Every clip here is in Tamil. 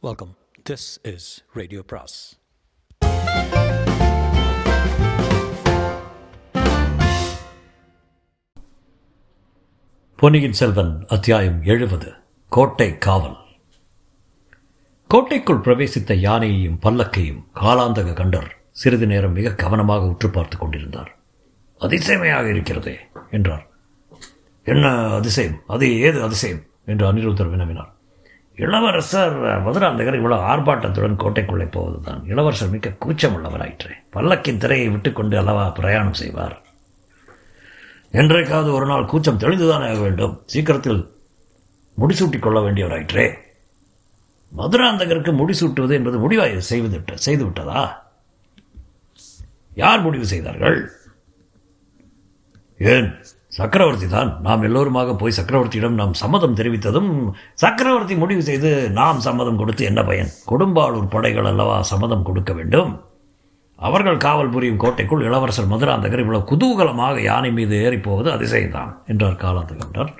வெல்கம் திஸ் இஸ் ரேடியோ பிராஸ் பொன்னியின் செல்வன் அத்தியாயம் எழுபது கோட்டை காவல். கோட்டைக்குள் பிரவேசித்த யானையையும் பல்லக்கையும் காலாந்தக கண்டர் சிறிது நேரம் மிக கவனமாக உற்று பார்த்துக் கொண்டிருந்தார். அதிசயமையாக இருக்கிறதே என்றார். என்ன அதிசயம்? அது ஏது அதிசயம்? என்று அனிருத்தர் வினவினார். இளவரசர் மதுராந்தகர் இவ்வளவு ஆர்ப்பாட்டத்துடன் கோட்டைக்குள்ளே போவதுதான். இளவரசர் மிக்க கூச்சம் உள்ளவராயிற்று பல்லக்கின் திரையை விட்டுக்கொண்டு அல்லவா பிரயாணம் செய்வார்? என்றைக்காவது ஒரு நாள் கூச்சம் தெளிந்துதான் ஆக வேண்டும்? சீக்கிரத்தில் முடிசூட்டிக் கொள்ள வேண்டியவராயிற்றே. மதுராந்தகருக்கு முடிசூட்டுவது என்பது முடிவாக செய்வது செய்து விட்டதா யார் முடிவு செய்தார்கள்? ஏன்? சக்கரவர்த்தி தான் நாம் எல்லோருமாக போய் சக்கரவர்த்தியிடம் நாம் சம்மதம் தெரிவித்ததும் சக்கரவர்த்தி முடிவு செய்து நாம் சம்மதம் கொடுத்து என்ன பயன்? கொடும்பாளூர் படைகள் அல்லவா சம்மதம் கொடுக்க வேண்டும்? அவர்கள் காவல் புரியும் கோட்டைக்குள் இளவரசர் மதுராந்தகர் இவ்வளவு குதூகலமாக யானை மீது ஏறிப்போவது அதிசயம்தான் என்றார் காலாந்தகண்டர்.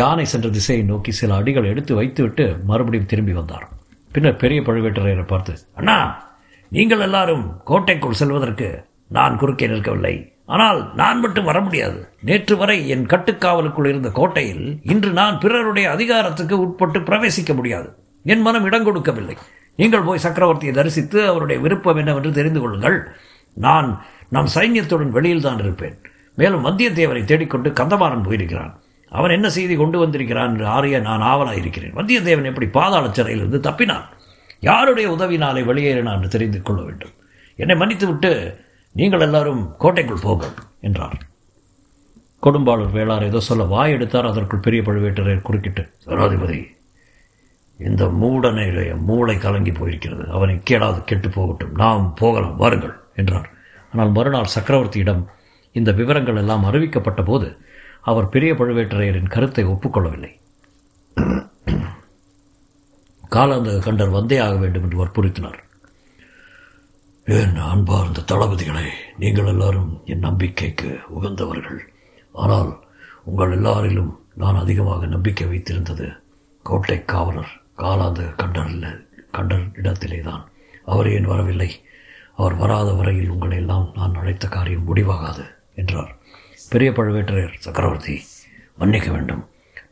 யானை சென்ற திசையை நோக்கி சில அடிகள் எடுத்து வைத்துவிட்டு மறுபடியும் திரும்பி வந்தார். பின்னர் பெரிய பழுவேட்டரையரை பார்த்து அண்ணா நீங்கள் எல்லாரும் கோட்டைக்குள் செல்வதற்கு நான் குறுக்கே நிற்கவில்லை. ஆனால் நான் மட்டும் வர முடியாது. நேற்று வரை என் கட்டுக்காவலுக்குள் இருந்த கோட்டையில் இன்று நான் பிறருடைய அதிகாரத்துக்கு உட்பட்டு பிரவேசிக்க முடியாது. என் மனம் இடம் கொடுக்கவில்லை. நீங்கள் போய் சக்கரவர்த்தியை தரிசித்து அவருடைய விருப்பம் என்னவென்று தெரிந்து கொள்ளுங்கள். நான் நம் சைன்யத்துடன் வெளியில் தான் இருப்பேன். மேலும் வந்தியத்தேவரை தேடிக்கொண்டு கந்தமாறன் போயிருக்கிறான். அவன் என்ன செய்தி கொண்டு வந்திருக்கிறான் என்று ஆரிய நான் ஆவலாக இருக்கிறேன் வந்தியத்தேவன் எப்படி பாதாள சிறையிலிருந்து தப்பினான்? யாருடைய உதவினாலே வெளியேறினான் என்று தெரிந்து கொள்ள வேண்டும். என்னை மன்னித்துவிட்டு நீங்கள் எல்லாரும் கோட்டைக்குள் போக என்றார். கொடும்பாளூர் வேளார் ஏதோ சொல்ல வாய் எடுத்தார் அதற்குள் பெரிய பழுவேட்டரையர் குறுக்கிட்டு சனாதிபதி இந்த மூடனுடைய மூளை கலங்கி போயிருக்கிறது. அவனை கேடாது கெட்டு போகட்டும். நாம் போகலாம் வாருங்கள் என்றார். ஆனால் மறுநாள் சக்கரவர்த்தியிடம் இந்த விவரங்கள் எல்லாம் அறிவிக்கப்பட்ட போது அவர் பெரிய பழுவேட்டரையரின் கருத்தை ஒப்புக்கொள்ளவில்லை. காலாந்தக கண்டர் வந்தே ஆக வேண்டும் என்று வற்புறுத்தினார். ஏன் அன்பார்ந்த தளபதிகளே நீங்கள் எல்லாரும் என் நம்பிக்கைக்கு உகந்தவர்கள். ஆனால் உங்கள் எல்லாரிலும் நான் அதிகமாக நம்பிக்கை வைத்திருந்தது கோட்டை காவலர் காலாந்த கண்டரில் கண்டர் இடத்திலே தான். அவர் ஏன் வரவில்லை? அவர் வராத வரையில் உங்களை எல்லாம் நான் அழைத்த காரியம் முடிவாகாது என்றார். பெரிய பழுவேட்டரையர் சக்கரவர்த்தி மன்னிக்க வேண்டும்.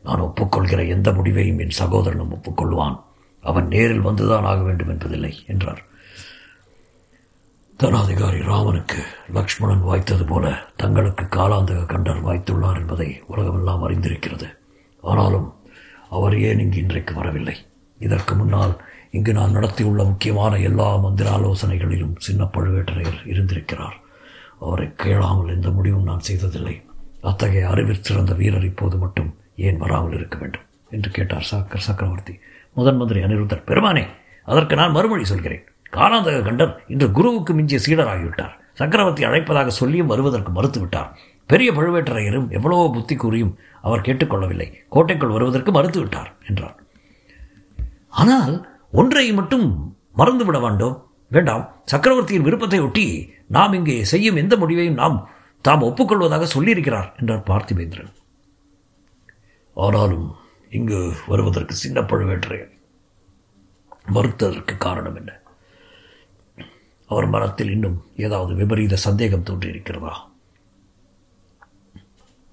நான் ஒப்புக்கொள்கிற எந்த முடிவையும் என் சகோதரனும் ஒப்புக்கொள்வான். அவன் நேரில் வந்துதான் ஆக வேண்டும் என்பதில்லை என்றார். தனாதிகாரி ராமனுக்கு லக்ஷ்மணன் வாய்த்தது போல தங்களுக்கு காலாந்தக கண்டர் வாய்த்துள்ளார் என்பதை உலகமெல்லாம் அறிந்திருக்கிறது. ஆனாலும் அவர் ஏன் இங்கு இன்றைக்கு வரவில்லை? இதற்கு முன்னால் இங்கு நான் நடத்தியுள்ள முக்கியமான எல்லா மந்திர ஆலோசனைகளிலும் சின்ன பழுவேட்டரையர் இருந்திருக்கிறார். அவரை கேளாமல் எந்த முடிவும் நான் செய்ததில்லை. அத்தகைய அறிவில் சிறந்த வீரர் இப்போது மட்டும் ஏன் வராமல் இருக்க வேண்டும்? என்று கேட்டார் சாக்கர் சக்கரவர்த்தி. முதன் மந்திரி அனிருத்தர் பெருமானே அதற்கு நான் மறுமொழி சொல்கிறேன். காலாந்தக கண்டர் இன்று குருவுக்கு மிஞ்சிய சீடராகிவிட்டார். சக்கரவர்த்தி அழைப்பதாக சொல்லியும் வருவதற்கு மறுத்துவிட்டார். பெரிய பழுவேட்டரையரும் எவ்வளவோ புத்தி கூறியும் அவர் கேட்டுக்கொள்ளவில்லை. கோட்டைக்குள் வருவதற்கு மறுத்துவிட்டார் என்றார். ஆனால் ஒன்றை மட்டும் மறந்துவிட வேண்டும். வேண்டாம். சக்கரவர்த்தியின் விருப்பத்தை ஒட்டி நாம் இங்கே செய்யும் எந்த முடிவையும் நாம் தாம் ஒப்புக்கொள்வதாக சொல்லியிருக்கிறார் என்றார் பார்த்திபேந்திரன். ஆனாலும் இங்கு வருவதற்கு சின்ன பழுவேட்டரையர் மறுத்ததற்கு காரணம் என்ன? அவர் மனத்தில் இன்னும் ஏதாவது விபரீத சந்தேகம் தோன்றியிருக்கிறதா?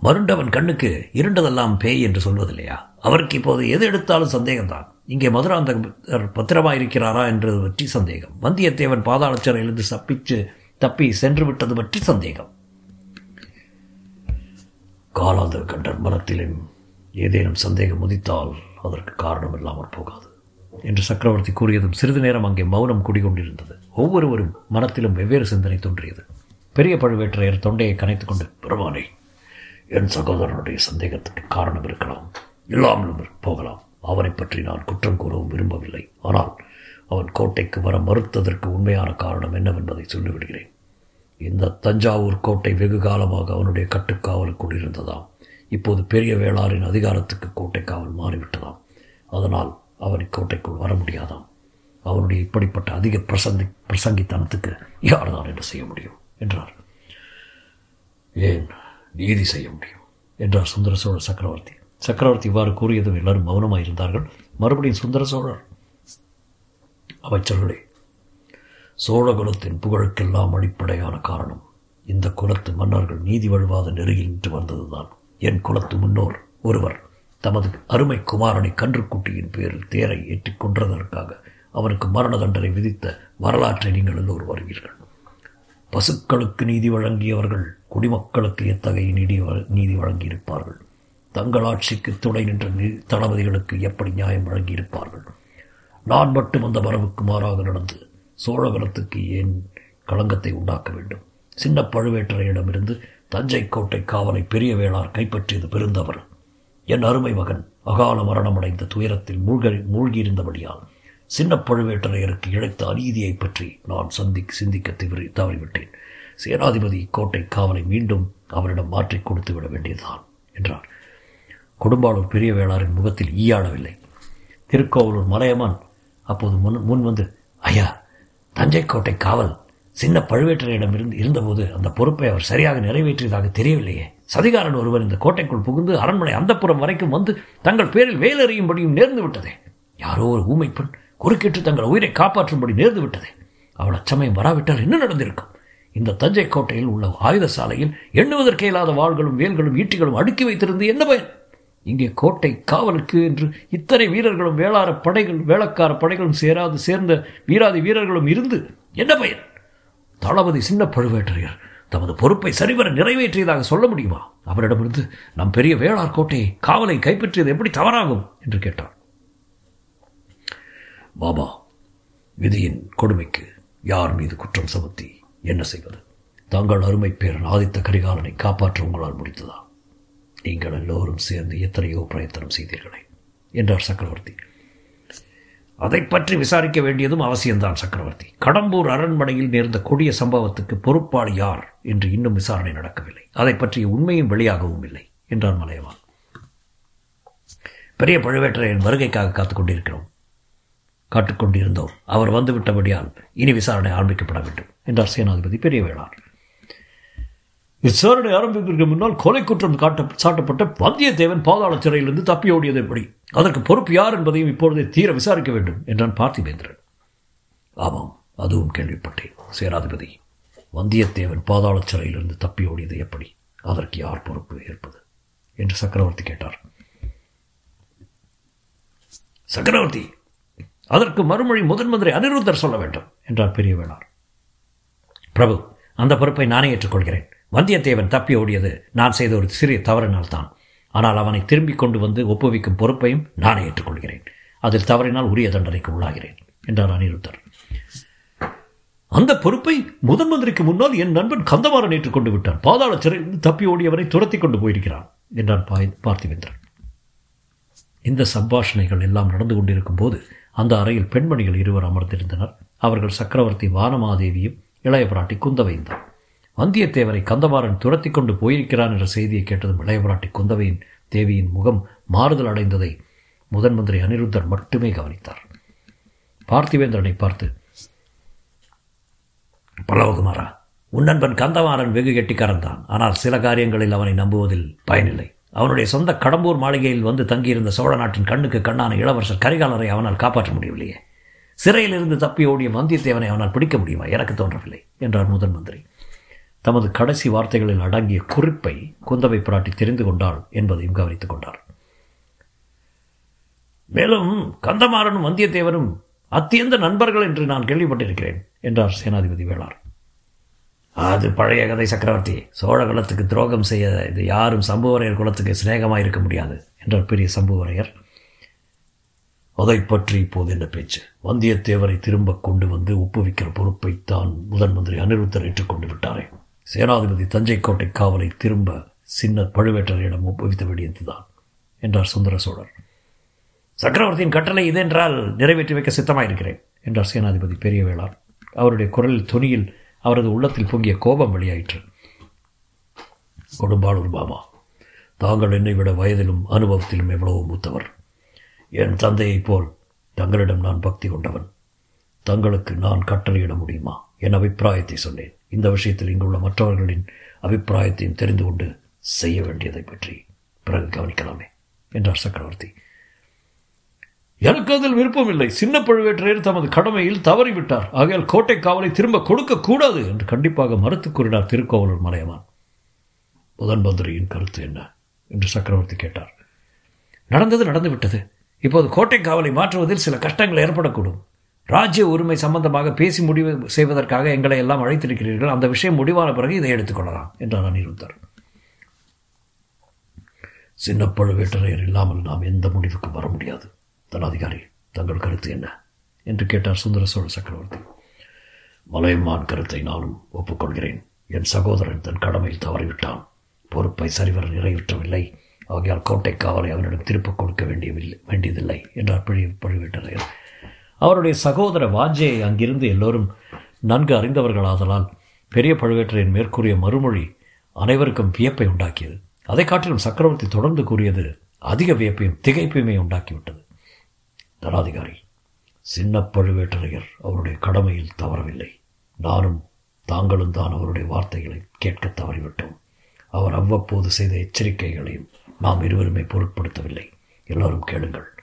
மருண்டவன் கண்ணுக்கு இருண்டதெல்லாம் பேய் என்று சொல்வதில்லையா? அவருக்கு இப்போது எது எடுத்தாலும் சந்தேகம்தான். இங்கே மதுராந்தகர் பத்திரமாயிருக்கிறாரா என்றது பற்றி சந்தேகம். வந்தியத்தேவன் பாதாள சிறையிலிருந்து தப்பிச்சு தப்பி சென்று விட்டது பற்றி சந்தேகம். காலாந்தர் கண்டர் மனத்திலும் ஏதேனும் சந்தேகம் உதித்தால் அதற்கு காரணம் இல்லாமல் போகாது. என்று சக்கரவர்த்தி கூறியதும் சிறிது நேரம் அங்கே மௌனம் குடிகொண்டிருந்தது. ஒவ்வொருவரும் மனத்திலும் வெவ்வேறு சிந்தனை தோன்றியது. பெரிய பழுவேற்றையர் தொண்டையை கனைத்துக்கொண்டு பெருமானே என் சகோதரனுடைய சந்தேகத்துக்கு காரணம் இருக்கலாம். இல்லாமலும் போகலாம். அவனை பற்றி நான் குற்றம் கூறவும் விரும்பவில்லை. ஆனால் அவன் கோட்டைக்கு வர மறுத்ததற்கு உண்மையான காரணம் என்னவென்பதை சொல்லிவிடுகிறேன். இந்த தஞ்சாவூர் கோட்டை வெகு காலமாக அவனுடைய கட்டுக்காவலுக்குள் இருந்ததாம். இப்போது பெரிய வேளாரின் அதிகாரத்துக்கு கோட்டை காவல் மாறிவிட்டதாம். அதனால் அவன் இக்கோட்டைக்குள் வர முடியாதாம். அவனுடைய இப்படிப்பட்ட அதிக பிரசந்தி பிரசங்கித்தனத்துக்கு யார்தான் என்ன செய்ய முடியும்? என்றார். ஏன் நீதி செய்ய முடியும்? என்றார் சுந்தர சோழர் சக்கரவர்த்தி. சக்கரவர்த்தி இவ்வாறு கூறியதும் எல்லாரும் மௌனமாக இருந்தார்கள். மறுபடியும் சுந்தர சோழர் அமைச்சர்களே சோழகுலத்தின் புகழுக்கெல்லாம் அடிப்படையான காரணம் இந்த குலத்து மன்னர்கள் நீதி வழுவாத நெருகில் நின்று வந்ததுதான். என் குலத்து முன்னோர் ஒருவர். தமது அருமை குமாரனை கன்றுக்குட்டியின் பேரில் தேரை ஏற்றிக் கொன்றதற்காக அவனுக்கு மரண தண்டனை விதித்த வரலாற்றை நீங்கள் எல்லோரும் வருவீர்கள் பசுக்களுக்கு நீதி வழங்கியவர்கள் குடிமக்களுக்கு எத்தகைய நீதி நீதி வழங்கியிருப்பார்கள்? தங்கள் ஆட்சிக்கு துணை நின்ற தளபதிகளுக்கு எப்படி நியாயம் வழங்கியிருப்பார்கள்? நான் மட்டும் அந்த மரபுக்கு மாறாக நடந்து சோழகலத்துக்கு ஏன் களங்கத்தை உண்டாக்க வேண்டும்? சின்ன பழுவேட்டரையிடமிருந்து தஞ்சை கோட்டை காவலை பெரிய வேளார் கைப்பற்றியது பெருந்தவர் என் அருமை மகன் அகால மரணமடைந்த துயரத்தில் மூழ்கி மூழ்கியிருந்தபடியால் சின்ன பழுவேட்டரையருக்கு இழைத்த அநீதியை பற்றி நான் சந்தி சிந்திக்க திவறி தவறிவிட்டேன். சேனாதிபதி கோட்டை காவலை மீண்டும் அவரிடம் மாற்றிக் கொடுத்து விட வேண்டியதுதான் என்றார். கொடும்பாளூர் பெரிய வேளாரின் முகத்தில் ஈயாடவில்லை. திருக்கோவலூர் மலையமான் அப்போது முன் முன் வந்து ஐயா தஞ்சை கோட்டை காவல் சின்ன பழுவேட்டரையிடம் இருந்து இருந்தபோது அந்த பொறுப்பை அவர் சரியாக நிறைவேற்றியதாக தெரியவில்லையே. சதிகாரன் ஒருவர் இந்த கோட்டைக்குள் புகுந்து அரண்மனை அந்தப்புறம் வரைக்கும் வந்து தங்கள் பேரில் வேலறியும்படியும் நேர்ந்து விட்டதே. யாரோ ஒரு ஊமை பெண் குறுக்கிட்டு தங்கள் உயிரை காப்பாற்றும்படி நேர்ந்து விட்டதே. அவள் அச்சமயம் வராவிட்டால் என்ன நடந்திருக்கும்? இந்த தஞ்சை கோட்டையில் உள்ள ஆயுத சாலையில் எண்ணுவதற்கே இல்லாத வாள்களும் வேல்களும் ஈட்டிகளும் அடுக்கி வைத்திருந்து என்ன பயன்? இங்கே கோட்டை காவலுக்கு என்று இத்தனை வீரர்களும் வேளார படைகள் வேளக்கார படைகளும் சேராது சேர்ந்த வீராதி வீரர்களும் இருந்து என்ன பயன்? தளபதி சின்ன பழுவேட்டரையர் தமது பொறுப்பை சரிவர நிறைவேற்றியதாக சொல்ல முடியுமா? அவரிடமிருந்து நம் பெரிய வேளார் கோட்டையை காவலை கைப்பற்றியது எப்படி தவறாகும்? என்று கேட்டார் பாபா விதியின் கொடுமைக்கு யார் மீது குற்றம் சுமத்தி என்ன செய்வது? தங்கள் அருமை பேரன் ஆதித்த கரிகாலனை காப்பாற்ற உங்களால் முடித்ததா? நீங்கள் எல்லோரும் சேர்ந்து எத்தனையோ பிரயத்தனம் செய்தீர்களே என்றார் சக்கரவர்த்தி. அதை பற்றி விசாரிக்க வேண்டியதும் அவசியம்தான் சக்கரவர்த்தி. கடம்பூர் அரண்மனையில் நேர்ந்த கொடிய சம்பவத்துக்கு பொறுப்பாளி யார் என்று இன்னும் விசாரணை நடக்கவில்லை. அதை பற்றிய உண்மையும் வெளியாகவும் இல்லை என்றார் மலையவான் பெரிய பழுவேட்டரையன் வருகைக்காக காத்துக் கொண்டிருக்கிறோம். காட்டுக்கொண்டிருந்தோம் அவர் வந்துவிட்டபடியால் இனி விசாரணை ஆரம்பிக்கப்பட வேண்டும் என்றார் சேனாதிபதி பெரிய வேளார் விசாரணை ஆரம்பிப்பதற்கு முன்னால் கொலை குற்றம் காட்ட சாட்டப்பட்ட வந்தியத்தேவன் பாதாள சிறையிலிருந்து தப்பியோடியது எப்படி அதற்கு பொறுப்பு யார் என்பதையும் இப்பொழுதே தீர விசாரிக்க வேண்டும் என்றான் பார்த்திபேந்திரன். ஆமாம் அதுவும் கேள்விப்பட்டேன் சேனாதிபதி. வந்தியத்தேவன் பாதாள சிறையிலிருந்து தப்பி ஓடியது எப்படி? அதற்கு யார் பொறுப்பு ஏற்பது? என்று சக்கரவர்த்தி கேட்டார். சக்கரவர்த்தி அதற்கு மறுமொழி முதன் மந்திரி அனிருத்தர் சொல்ல வேண்டும் என்றார் பெரிய வேளார் பிரபு அந்த பொறுப்பை நானே ஏற்றுக்கொள்கிறேன். வந்தியத்தேவன் தப்பி ஓடியது நான் செய்த ஒரு சிறிய தவறினால் தான் ஆனால் அவனை திரும்பி கொண்டு வந்து ஒப்புவிக்கும் பொறுப்பையும் நானே ஏற்றுக்கொள்கிறேன். அதில் தவறினால் உரிய தண்டனைக்கு உள்ளாகிறேன் என்றார் அனிருத்தர். அந்த பொறுப்பை முதன் மந்திரிக்கு முன்னால் என் நண்பன் கந்தமாறன் ஏற்றுக்கொண்டு விட்டான். பாதாள சிறையிலிருந்து தப்பி ஓடியவரை துரத்தி கொண்டு போயிருக்கிறான் என்றான் பார்த்திவேந்திரன். இந்த சம்பாஷணைகள் எல்லாம் நடந்து கொண்டிருக்கும் போது அந்த அறையில் பெண்மணிகள் இருவர் அமர்ந்திருந்தனர். அவர்கள் சக்கரவர்த்தி வானமாதேவியும் இளைய பிராட்டி குந்தவையும் தான். வந்தியத்தேவரை கந்தமாறன் துரத்தி கொண்டு போயிருக்கிறான் என்ற செய்தியை கேட்டதும் இளையபராட்டி குந்தவையின் தேவியின் முகம் மாறுதல் அடைந்ததை முதன் மந்திரி அனிருத்தர் மட்டுமே கவனித்தார். பார்த்திவேந்திரனை பார்த்து பல்லவகுமாரா உன் நண்பன் கந்தமாறன் வெகு கெட்டிக்காரன் தான். ஆனால் சில காரியங்களில் அவனை நம்புவதில் பயனில்லை. அவனுடைய சொந்த கடம்பூர் மாளிகையில் வந்து தங்கியிருந்த சோழ நாட்டின் கண்ணுக்கு கண்ணான இளவரசர் கரிகாலரை அவனால் காப்பாற்ற முடியவில்லையே. சிறையிலிருந்து தப்பி ஓடிய வந்தியத்தேவனை அவனால் பிடிக்க முடியுமா? எனக்கு தோன்றவில்லை என்றார் முதன் மந்திரி. தமது கடைசி வார்த்தைகளில் அடங்கிய குறிப்பை குந்தவை பிராட்டி தெரிந்து கொண்டாள் என்பதையும் கவனித்துக் கொண்டார். மேலும் கந்தமாறனும் வந்தியத்தேவரும் அத்தியந்த நண்பர்கள் என்று நான் கேள்விப்பட்டிருக்கிறேன் என்றார் சேனாதிபதி வேளார். அது பழைய கதை சக்கரவர்த்தி. சோழ குலத்துக்கு துரோகம் செய்ய இது யாரும் சம்புவரையர் குலத்துக்கு சிநேகமாக இருக்க முடியாது என்றார் பெரிய சம்புவரையர். அதை பற்றி இப்போது என்ன பேச்சு? வந்தியத்தேவரை திரும்ப கொண்டு வந்து ஒப்புவிக்கிற பொறுப்பை தான் முதன் மந்திரி அனிருத்தர் ஏற்றுக்கொண்டு விட்டாரே. சேனாதிபதி தஞ்சை கோட்டை காவலை திரும்ப சின்ன பழுவேட்டரையிடம் ஒப்புவித்த வேண்டியதுதான் என்றார் சுந்தர சோழர். சக்கரவர்த்தியின் கட்டளை இதென்றால் நிறைவேற்றி வைக்க சித்தமாயிருக்கிறேன் என்றார் சேனாதிபதி பெரிய வேளார் அவருடைய குரலில் துணியில் அவரது உள்ளத்தில் பொங்கிய கோபம் வெளியாயிற்று. கொடும்பாளூர் பாமா தாங்கள் என்னை விட வயதிலும் அனுபவத்திலும் எவ்வளவோ மூத்தவர். என் தந்தையைப் போல் தங்களிடம் நான் பக்தி கொண்டவன். தங்களுக்கு நான் கட்டளையிட முடியுமா? என் அபிப்பிராயத்தை சொன்னேன். இந்த விஷயத்தில் இங்குள்ள மற்றவர்களின் அபிப்பிராயத்தையும் தெரிந்து கொண்டு செய்ய வேண்டியதை பற்றி பிறகு கவனிக்கலாமே என்றார் சக்கரவர்த்தி. எனக்கு அதில் விருப்பமில்லை. சின்ன பழுவேற்றையர் தமது கடமையில் தவறிவிட்டார். ஆகையால் கோட்டை காவலை திரும்ப கொடுக்கக்கூடாது என்று கண்டிப்பாக மறுத்து கூறினார் திருக்கோவலூர் மலையமான். முதன் மந்திரியின் கருத்து என்ன? என்று சக்கரவர்த்தி கேட்டார். நடந்தது நடந்து விட்டது இப்போது கோட்டை காவலை மாற்றுவதில் சில கஷ்டங்கள் ஏற்படக்கூடும். ராஜ்ய உரிமை சம்பந்தமாக பேசி முடிவு செய்வதற்காக எங்களை எல்லாம் அழைத்திருக்கிறீர்கள். அந்த விஷயம் முடிவான பிறகு இதை எடுத்துக்கொள்ளலாம் என்றார் அனிருத்தர். சின்ன பழுவேட்டரையர் இல்லாமல் நாம் எந்த முடிவுக்கும் வர முடியாது. தனாதிகாரி தங்கள் கருத்து என்ன? என்று கேட்டார் சுந்தர சோழ சக்கரவர்த்தி. மலையம்மான் கருத்தை நானும் ஒப்புக்கொள்கிறேன். என் சகோதரன் தன் கடமையில் தவறிவிட்டான். பொறுப்பை சரிவர நிறைவேற்றவில்லை. ஆகையால் கோட்டை காவலை அவனிடம் திருப்பக் கொடுக்க வேண்டியதில்லை வேண்டியதில்லை என்றார் பிழை பழுவேட்டரையர். அவருடைய சகோதர வாஞ்சையை அங்கிருந்து எல்லோரும் நன்கு அறிந்தவர்களாதலால் பெரிய பழுவேட்டரையின் மேற்கூறிய மறுமொழி அனைவருக்கும் வியப்பை உண்டாக்கியது. அதை காட்டிலும் சக்கரவர்த்தி தொடர்ந்து கூறியது அதிக வியப்பையும் திகைப்பையுமே உண்டாக்கிவிட்டது. தனாதிகாரி சின்ன பழுவேட்டரையர் அவருடைய கடமையில் தவறவில்லை. நானும் தாங்களும் தான் அவருடைய வார்த்தைகளை கேட்க தவறிவிட்டோம். அவர் அவ்வப்போது செய்த எச்சரிக்கைகளையும் நாம் இருவருமே பொருட்படுத்தவில்லை. எல்லோரும் கேளுங்கள்.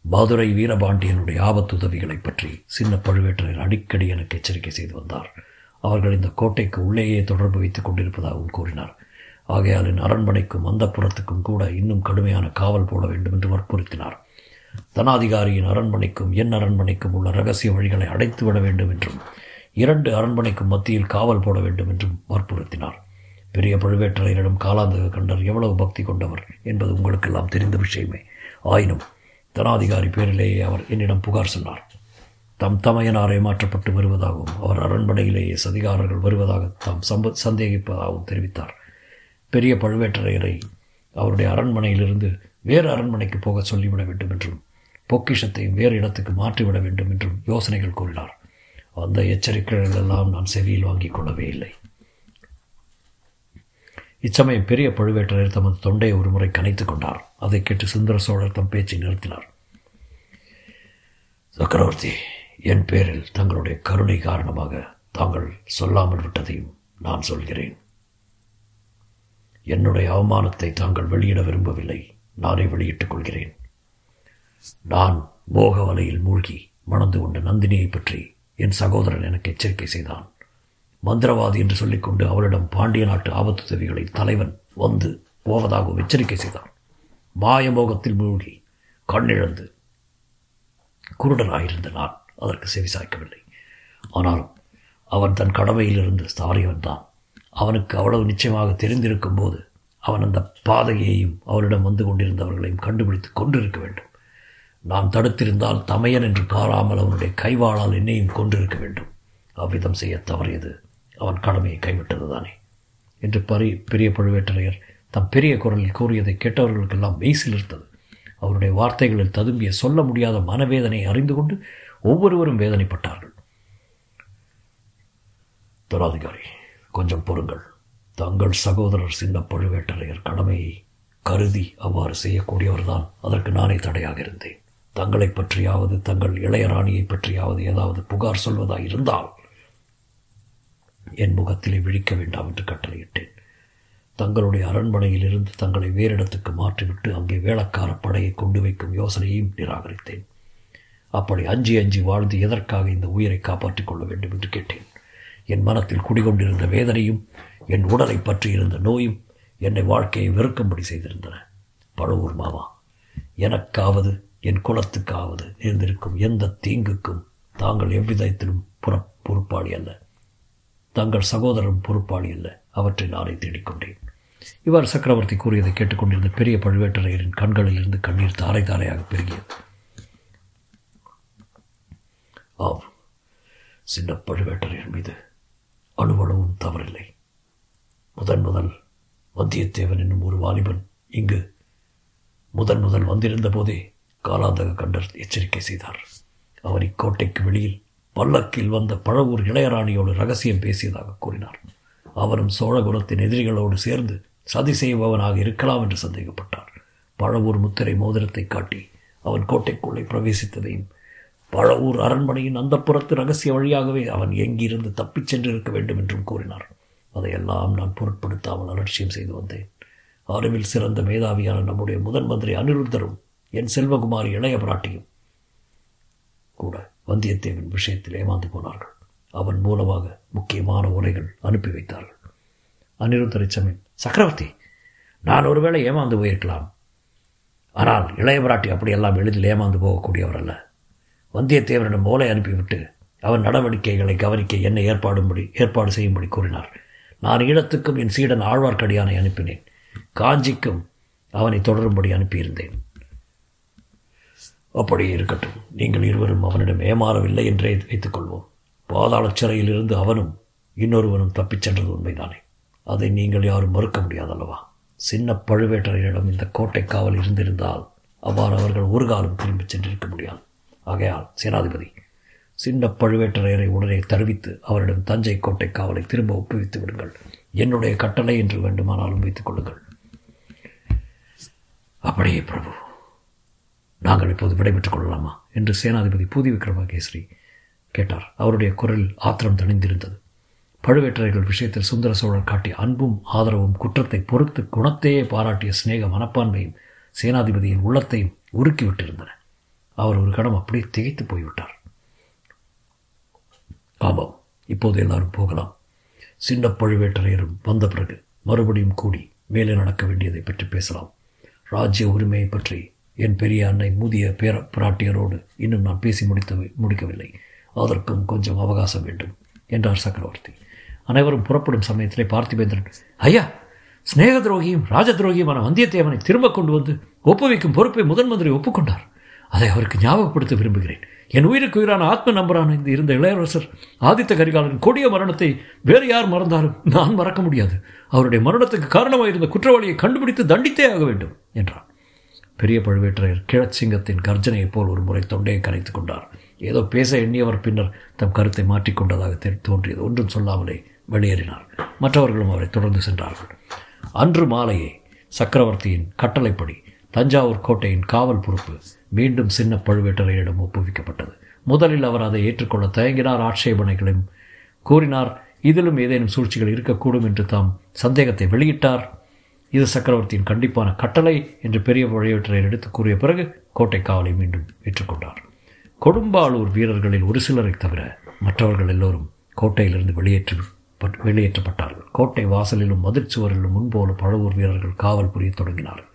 மதுரை வீரபாண்டியனுடைய ஆபத்துதவிகளைப் பற்றி சின்ன பழுவேட்டரையர் அடிக்கடி எனக்கு எச்சரிக்கை செய்து வந்தார். அவர்கள் இந்த கோட்டைக்கு உள்ளேயே தொடர்பு வைத்துக் கொண்டிருப்பதாகவும் கூறினார். ஆகையால் என் அரண்மனைக்கும் அந்த புறத்துக்கும் கூட இன்னும் கடுமையான காவல் போட வேண்டும் என்று வற்புறுத்தினார். தனாதிகாரியின் அரண்மனைக்கும் என் அரண்மனைக்கும் உள்ள ரகசிய வழிகளை அடைத்து விட வேண்டும் என்றும் இரண்டு அரண்மனைக்கும் மத்தியில் காவல் போட வேண்டும் என்றும் வற்புறுத்தினார். பெரிய பழுவேட்டரையரிடம் காலாந்தக கண்டர் எவ்வளவு பக்தி கொண்டவர் என்பது உங்களுக்கெல்லாம் தெரிந்த விஷயமே. ஆயினும் தனாதிகாரி பேரிலேயே அவர் என்னிடம் புகார் சொன்னார். தம் தமையனார் ஏமாற்றப்பட்டு வருவதாகவும் அவர் அரண்மனையிலேயே சதிகாரர்கள் வருவதாக தாம் சம்ப சந்தேகிப்பதாகவும் தெரிவித்தார். பெரிய பழுவேட்டரையரை அவருடைய அரண்மனையிலிருந்து வேறு அரண்மனைக்கு போக சொல்லிவிட வேண்டும் என்றும் பொக்கிஷத்தையும் வேறு இடத்துக்கு மாற்றிவிட வேண்டும் என்றும் யோசனைகள் கூறினார். அந்த எச்சரிக்கைகள் எல்லாம் நான் செவியில் வாங்கிக் கொள்ளவே இல்லை. இச்சமயம் பெரிய பழுவேட்டரையர் தமது தொண்டையை ஒருமுறை கனைத்துக் கொண்டார். அதை கேட்டு சுந்தர சோழர் தம் பேச்சை நிறுத்தினார். சக்கரவர்த்தி என் பேரில் தங்களுடைய கருணை காரணமாக தாங்கள் சொல்லாமல் விட்டதையும் நான் சொல்கிறேன். என்னுடைய அவமானத்தை தாங்கள் வெளியிட விரும்பவில்லை. நானே வெளியிட்டுக் கொள்கிறேன். நான் மோக வலையில் மூழ்கி மணந்து கொண்ட நந்தினியை பற்றி என் சகோதரன் எனக்கு எச்சரிக்கை செய்தான். மந்திரவாதி என்று சொல்லிக்கொண்டு அவளிடம் பாண்டிய நாட்டு ஆபத்துதவிகளை தலைவன் வந்து போவதாகவும் எச்சரிக்கை செய்தான். மாயமோகத்தில் மூழ்கி கண்ணிழந்து குருடனாயிருந்த நான் அதற்கு செவிசாய்க்கவில்லை ஆனாலும் அவன் தன் கடமையிலிருந்து தவறியவன் தான் அவனுக்கு அவ்வளவு நிச்சயமாக தெரிந்திருக்கும் போது அவன் அந்த பாதகையையும் அவரிடம் வந்து கொண்டிருந்தவர்களையும் கண்டுபிடித்து கொண்டிருக்க வேண்டும். நான் தடுத்திருந்தால் தமையன் என்று பாராமல் அவனுடைய கைவாளால் என்னையும் கொண்டிருக்க வேண்டும். அவ்விதம் செய்ய தவறியது. அவன் கடமையை கைவிட்டது தானே? என்று பரி பெரிய பழுவேட்டரையர் தம் பெரிய குரலில் கூறியதை கேட்டவர்களுக்கெல்லாம் மெய்சிலிருத்தது அவருடைய வார்த்தைகளில் ததும்பிய சொல்ல முடியாத மனவேதனை அறிந்து கொண்டு ஒவ்வொருவரும் வேதனைப்பட்டார்கள். துராதிகாரி கொஞ்சம் பொறுங்கள். தங்கள் சகோதரர் சின்ன பழுவேட்டரையர் கடமையை கருதி அவ்வாறு செய்யக்கூடியவர்தான் அதற்கு நானே தடையாக இருந்தேன். தங்களை பற்றியாவது தங்கள் இளையராணியை பற்றியாவது ஏதாவது புகார் சொல்வதாக இருந்தால் என் முகத்திலே விழிக்க வேண்டாம் என்று கட்டளையிட்டேன். தங்களுடைய அரண்மனையிலிருந்து தங்களை வேறிடத்துக்கு மாற்றிவிட்டு அங்கே வேளக்கார படையை கொண்டு வைக்கும் யோசனையையும் நிராகரித்தேன். அப்படி அஞ்சி அஞ்சி வாழ்ந்து எதற்காக இந்த உயிரை காப்பாற்றிக் கொள்ள வேண்டும் என்று கேட்டேன். என் மனத்தில் குடிகொண்டிருந்த வேதனையும் என் உடலை பற்றியிருந்த நோயும் என்னை வாழ்க்கையை வெறுக்கும்படி செய்திருந்தன. பழுவூர் மாமா எனக்காவது என் குலத்துக்காவது இருந்திருக்கும் எந்த தீங்குக்கும் தாங்கள் எவ்விதத்திலும் புற பொறுப்பாளி அல்ல. தங்கள் சகோதரரும் பொறுப்பாளி அல்ல. அவற்றை நானே தேடிக்கொண்டேன். இவ்வாறு சக்கரவர்த்தி கூறியதை கேட்டுக்கொண்டிருந்த பெரிய பழுவேட்டரையரின் கண்களிலிருந்து கண்ணீர் தாரை தாரையாக பெருகியது. ஆம் சின்ன பழுவேட்டரையர் மீது அணுவளவும் தவறில்லை. முதன் முதல் வந்தியத்தேவன் என்னும் ஒரு வாலிபன் இங்கு முதன் முதல் வந்திருந்த போதே காலாந்தக கண்டர் எச்சரிக்கை செய்தார். அவர் இக்கோட்டைக்கு வெளியில் பல்லக்கில் வந்த பழவூர் இளையராணியோடு ரகசியம் பேசியதாக கூறினார். அவரும் சோழகுலத்தின் எதிரிகளோடு சேர்ந்து சதி செய்பவனாக இருக்கலாம் என்று சந்தேகப்பட்டார். பழவூர் முத்திரை மோதிரத்தை காட்டி அவன் கோட்டைக்குள்ளே பிரவேசித்ததையும் பழவூர் அரண்மனையின் அந்த புறத்து ரகசிய வழியாகவே அவன் எங்கிருந்து தப்பிச் சென்றிருக்க வேண்டும் என்றும் கூறினார். அதையெல்லாம் நான் பொருட்படுத்தாமல் அலட்சியம் செய்து வந்தேன். அறிவில் சிறந்த மேதாவியான நம்முடைய முதன் மந்திரி அனிருத்தரும் என் செல்வகுமாரி இளைய பிராட்டியும் வந்தியத்தேவன் விஷயத்தில் ஏமாந்து போனார்கள். அவன் மூலமாக முக்கியமான உரைகள் அனுப்பி வைத்தார்கள். அனிருத்தரை சமயம் சக்கரவர்த்தி நான் ஒருவேளை ஏமாந்து போயிருக்கலாம். ஆனால் இளையபிராட்டி அப்படியெல்லாம் எளிதில் ஏமாந்து போகக்கூடியவர் அல்ல வந்தியத்தேவனிடம் மூளை அனுப்பிவிட்டு அவன் நடவடிக்கைகளை கவனிக்க என்னை ஏற்பாடும்படி ஏற்பாடு செய்யும்படி கூறினார். நான் ஈழத்துக்கும் என் சீடன் ஆழ்வார்க்கடியானை அனுப்பினேன். காஞ்சிக்கும் அவனை தொடரும்படி அனுப்பியிருந்தேன். அப்படியே இருக்கட்டும். நீங்கள் இருவரும் அவனிடம் ஏமாறவில்லை என்றே வைத்துக்கொள்வோம் பாதாள சிறையில் இருந்து அவனும் இன்னொருவனும் தப்பிச் சென்றது உண்மைதானே. அதை நீங்கள் யாரும் மறுக்க முடியாதல்லவா? சின்ன பழுவேட்டரையரிடம் இந்த கோட்டை காவல் இருந்திருந்தால் அவ்வாறு அவர்கள் ஒரு காலம் திரும்பிச் சென்றிருக்க முடியாது. ஆகையால் சேனாதிபதி சின்ன பழுவேட்டரையரை உடனே தருவித்து அவரிடம் தஞ்சை கோட்டை காவலை திரும்ப ஒப்புவித்து விடுங்கள். என்னுடைய கட்டளை என்று வேண்டுமானாலும் வைத்துக் கொள்ளுங்கள். அப்படியே பிரபு நாங்கள் இப்போது விடைபெற்றுக் கொள்ளலாமா? என்று சேனாதிபதி பூதி விக்ரமகேசரி கேட்டார். அவருடைய குரல் ஆத்திரம் தணிந்திருந்தது. பழுவேட்டரைகள் விஷயத்தில் சுந்தர சோழர் காட்டிய அன்பும் ஆதரவும் குற்றத்தை பொறுத்து குணத்தையே பாராட்டிய சிநேக மனப்பான்மையும் சேனாதிபதியின் உள்ளத்தையும் உருக்கிவிட்டிருந்தன. அவர் ஒரு கடம் அப்படியே திகைத்து போய்விட்டார். ஆமாம் இப்போது எல்லாரும் போகலாம். சின்ன பழுவேட்டரையரும் வந்த பிறகு மறுபடியும் கூடி மேலே நடக்க வேண்டியதை பற்றி பேசலாம். ராஜ்ய உரிமையை பற்றி என் பெரிய அன்னை முதிய பேர பிராட்டியரோடு இன்னும் நான் பேசி முடித்த முடிக்கவில்லை. அதற்கும் கொஞ்சம் அவகாசம் வேண்டும் என்றார் சக்கரவர்த்தி. அனைவரும் புறப்படும் சமயத்திலே பார்த்திபேந்திரன் ஐயா சிநேக துரோகியும் ராஜ துரோகியுமான வந்தியத்தேவனை திரும்ப கொண்டு வந்து ஒப்புவிக்கும் பொறுப்பை முதன் மந்திரி ஒப்புக்கொண்டார். அதை அவருக்கு ஞாபகப்படுத்த விரும்புகிறேன். என் உயிருக்கு உயிரான ஆத்ம நம்பரான இந்த இருந்த இளையரசர் ஆதித்த கரிகாலன் கொடிய மரணத்தை வேறு யார் மறந்தாலும் நான் மறக்க முடியாது. அவருடைய மரணத்துக்கு காரணமாக இருந்த குற்றவாளியை கண்டுபிடித்து தண்டித்தே ஆக வேண்டும் என்றார் பெரிய பழுவேற்றையர் கிழச்சிங்கத்தின் கர்ஜனையைப் போல் ஒரு முறை தொண்டையை கரைத்துக் கொண்டார். ஏதோ பேச எண்ணியவர் பின்னர் தம் கருத்தை மாற்றிக்கொண்டதாக தோன்றியது. ஒன்றும் சொல்லாமலே வெளியேறினார். மற்றவர்களும் அவரை தொடர்ந்து சென்றார்கள். அன்று மாலையே சக்கரவர்த்தியின் கட்டளைப்படி தஞ்சாவூர் கோட்டையின் காவல் பொறுப்பு மீண்டும் சின்ன பழுவேட்டரையரிடம் ஒப்புவிக்கப்பட்டது. முதலில் அவர் அதை ஏற்றுக்கொள்ள தயங்கினார். ஆட்சேபனைகளையும் கூறினார். இதிலும் ஏதேனும் சூழ்ச்சிகள் இருக்கக்கூடும் என்று தாம் சந்தேகத்தை வெளியிட்டார். இது சக்கரவர்த்தியின் கண்டிப்பான கட்டளை என்று பெரிய பழுவேட்டரையர் எடுத்து கூறிய பிறகு கோட்டை காவலை மீண்டும் ஏற்றுக்கொண்டார். கொடும்பாளூர் வீரர்களில் ஒரு சிலரை தவிர மற்றவர்கள் எல்லோரும் கோட்டையிலிருந்து வெளியேற்றி வெளியேற்றப்பட்டார்கள். கோட்டை வாசலிலும் மதிர்ச்சுவரிலும் முன்போல பழுவூர் வீரர்கள் காவல் புரிய தொடங்கினார்கள்.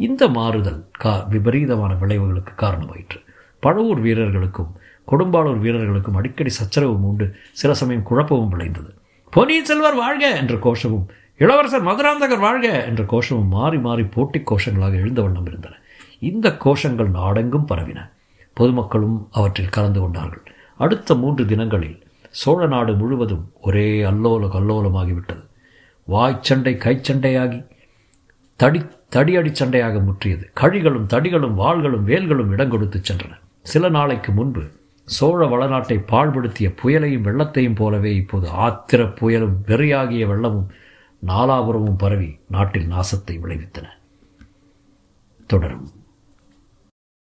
இந்த மாறுதல் கா விபரீதமான விளைவுகளுக்கு காரணமாயிற்று. பழுவூர் வீரர்களுக்கும் கொடும்பாளூர் வீரர்களுக்கும் அடிக்கடி சச்சரவும் உண்டு சில சமயம் குழப்பமும் விளைந்தது. பொன்னியின் செல்வர் வாழ்க! என்ற கோஷமும் இளவரசர் மதுராந்தகர் வாழ்க என்ற கோஷமும் மாறி மாறி போட்டி கோஷங்களாக எழுந்த வண்ணம் இருந்தன. இந்த கோஷங்கள் நாடெங்கும் பரவின. பொதுமக்களும் அவற்றில் கலந்து கொண்டார்கள். அடுத்த மூன்று தினங்களில் சோழ நாடு முழுவதும் ஒரே அல்லோல கல்லோலமாகிவிட்டது. வாய்ச்சண்டை கைச்சண்டையாகி தடி தடியடி சண்டையாக முற்றியது. கழிகளும் தடிகளும் வாள்களும் வேல்களும் இடம் கொடுத்து சென்றன. சில நாளைக்கு முன்பு சோழ வளநாட்டை பாழ்படுத்திய புயலையும் வெள்ளத்தையும் போலவே இப்போது ஆத்திர புயலும் வெறியாகிய வெள்ளமும் நாலாபுரமும் பரவி நாட்டில் நாசத்தை விளைவித்தன. தொடரும்.